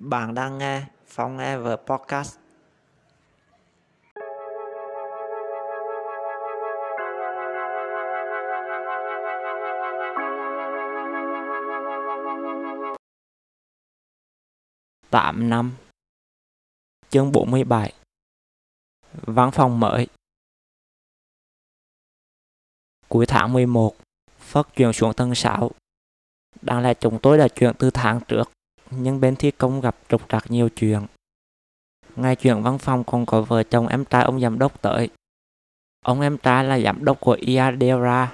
Bạn đang nghe Phong Ever Podcast. Tạm năm. Chương 47 Văn phòng mới. Cuối tháng 11 Phất chuyển xuống tầng 6 Đáng lẽ chúng tôi đã chuyển từ tháng trước nhưng bên thi công gặp trục trặc nhiều chuyện. Ngày chuyện văn phòng còn có vợ chồng em trai ông giám đốc tới. Ông em trai là giám đốc của Iadera,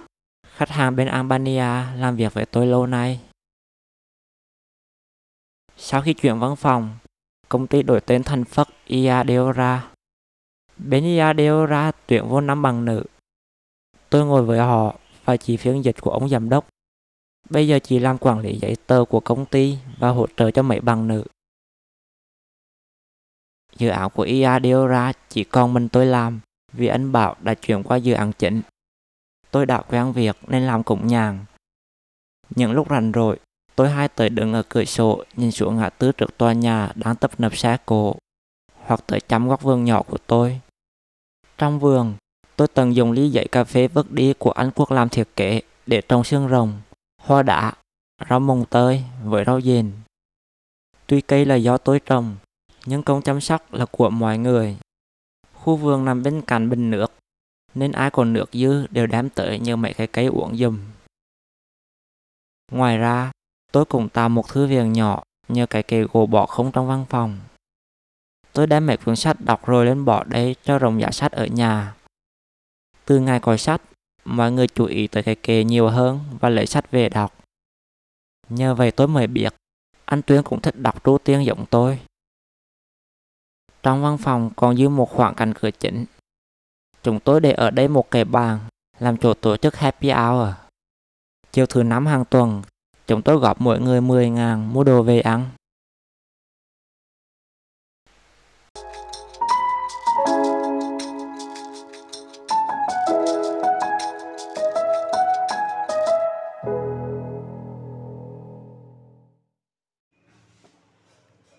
khách hàng bên Albania làm việc với tôi lâu nay. Sau khi chuyển văn phòng, công ty đổi tên thành Phất Iadera. Bên Iadera tuyển vô năm bằng nữ. Tôi ngồi với họ và chỉ phiên dịch của ông giám đốc. Bây giờ chị làm quản lý giấy tờ của công ty và hỗ trợ cho mấy bằng nữ. Dự án của IA Deora chỉ còn mình tôi làm vì anh Bảo đã chuyển qua dự án chính. Tôi đã quen việc nên làm cũng nhàn. Những lúc rảnh rỗi, tôi hai tới đứng ở cửa sổ nhìn xuống ngã tư trước tòa nhà đang tập nập xe cổ hoặc tới chăm góc vườn nhỏ của tôi. Trong vườn, tôi từng dùng ly giấy cà phê vứt đi của anh Quốc làm thiết kế để trồng xương rồng hoa đá, rau mồng tơi với rau dền. Tuy cây là do tôi trồng, nhưng công chăm sóc là của mọi người. Khu vườn nằm bên cạnh bình nước, nên ai còn nước dư đều đem tới như mấy cái cây uống dùm. Ngoài ra, tôi cũng tạo một thư viện nhỏ nhờ cái kệ gỗ bỏ không trong văn phòng. Tôi đem mấy cuốn sách đọc rồi lên bỏ đây cho rồng giả sách ở nhà. Từ ngày coi sách, mọi người chú ý tới cái kệ nhiều hơn và lấy sách về đọc. Nhờ vậy tôi mới biết, anh Tuyên cũng thích đọc trú tiên giống tôi. Trong văn phòng còn dư một khoảng cạnh cửa chính. Chúng tôi để ở đây một cái bàn, làm chỗ tổ chức happy hour. Chiều thứ năm hàng tuần, chúng tôi góp mỗi người 10 ngàn mua đồ về ăn.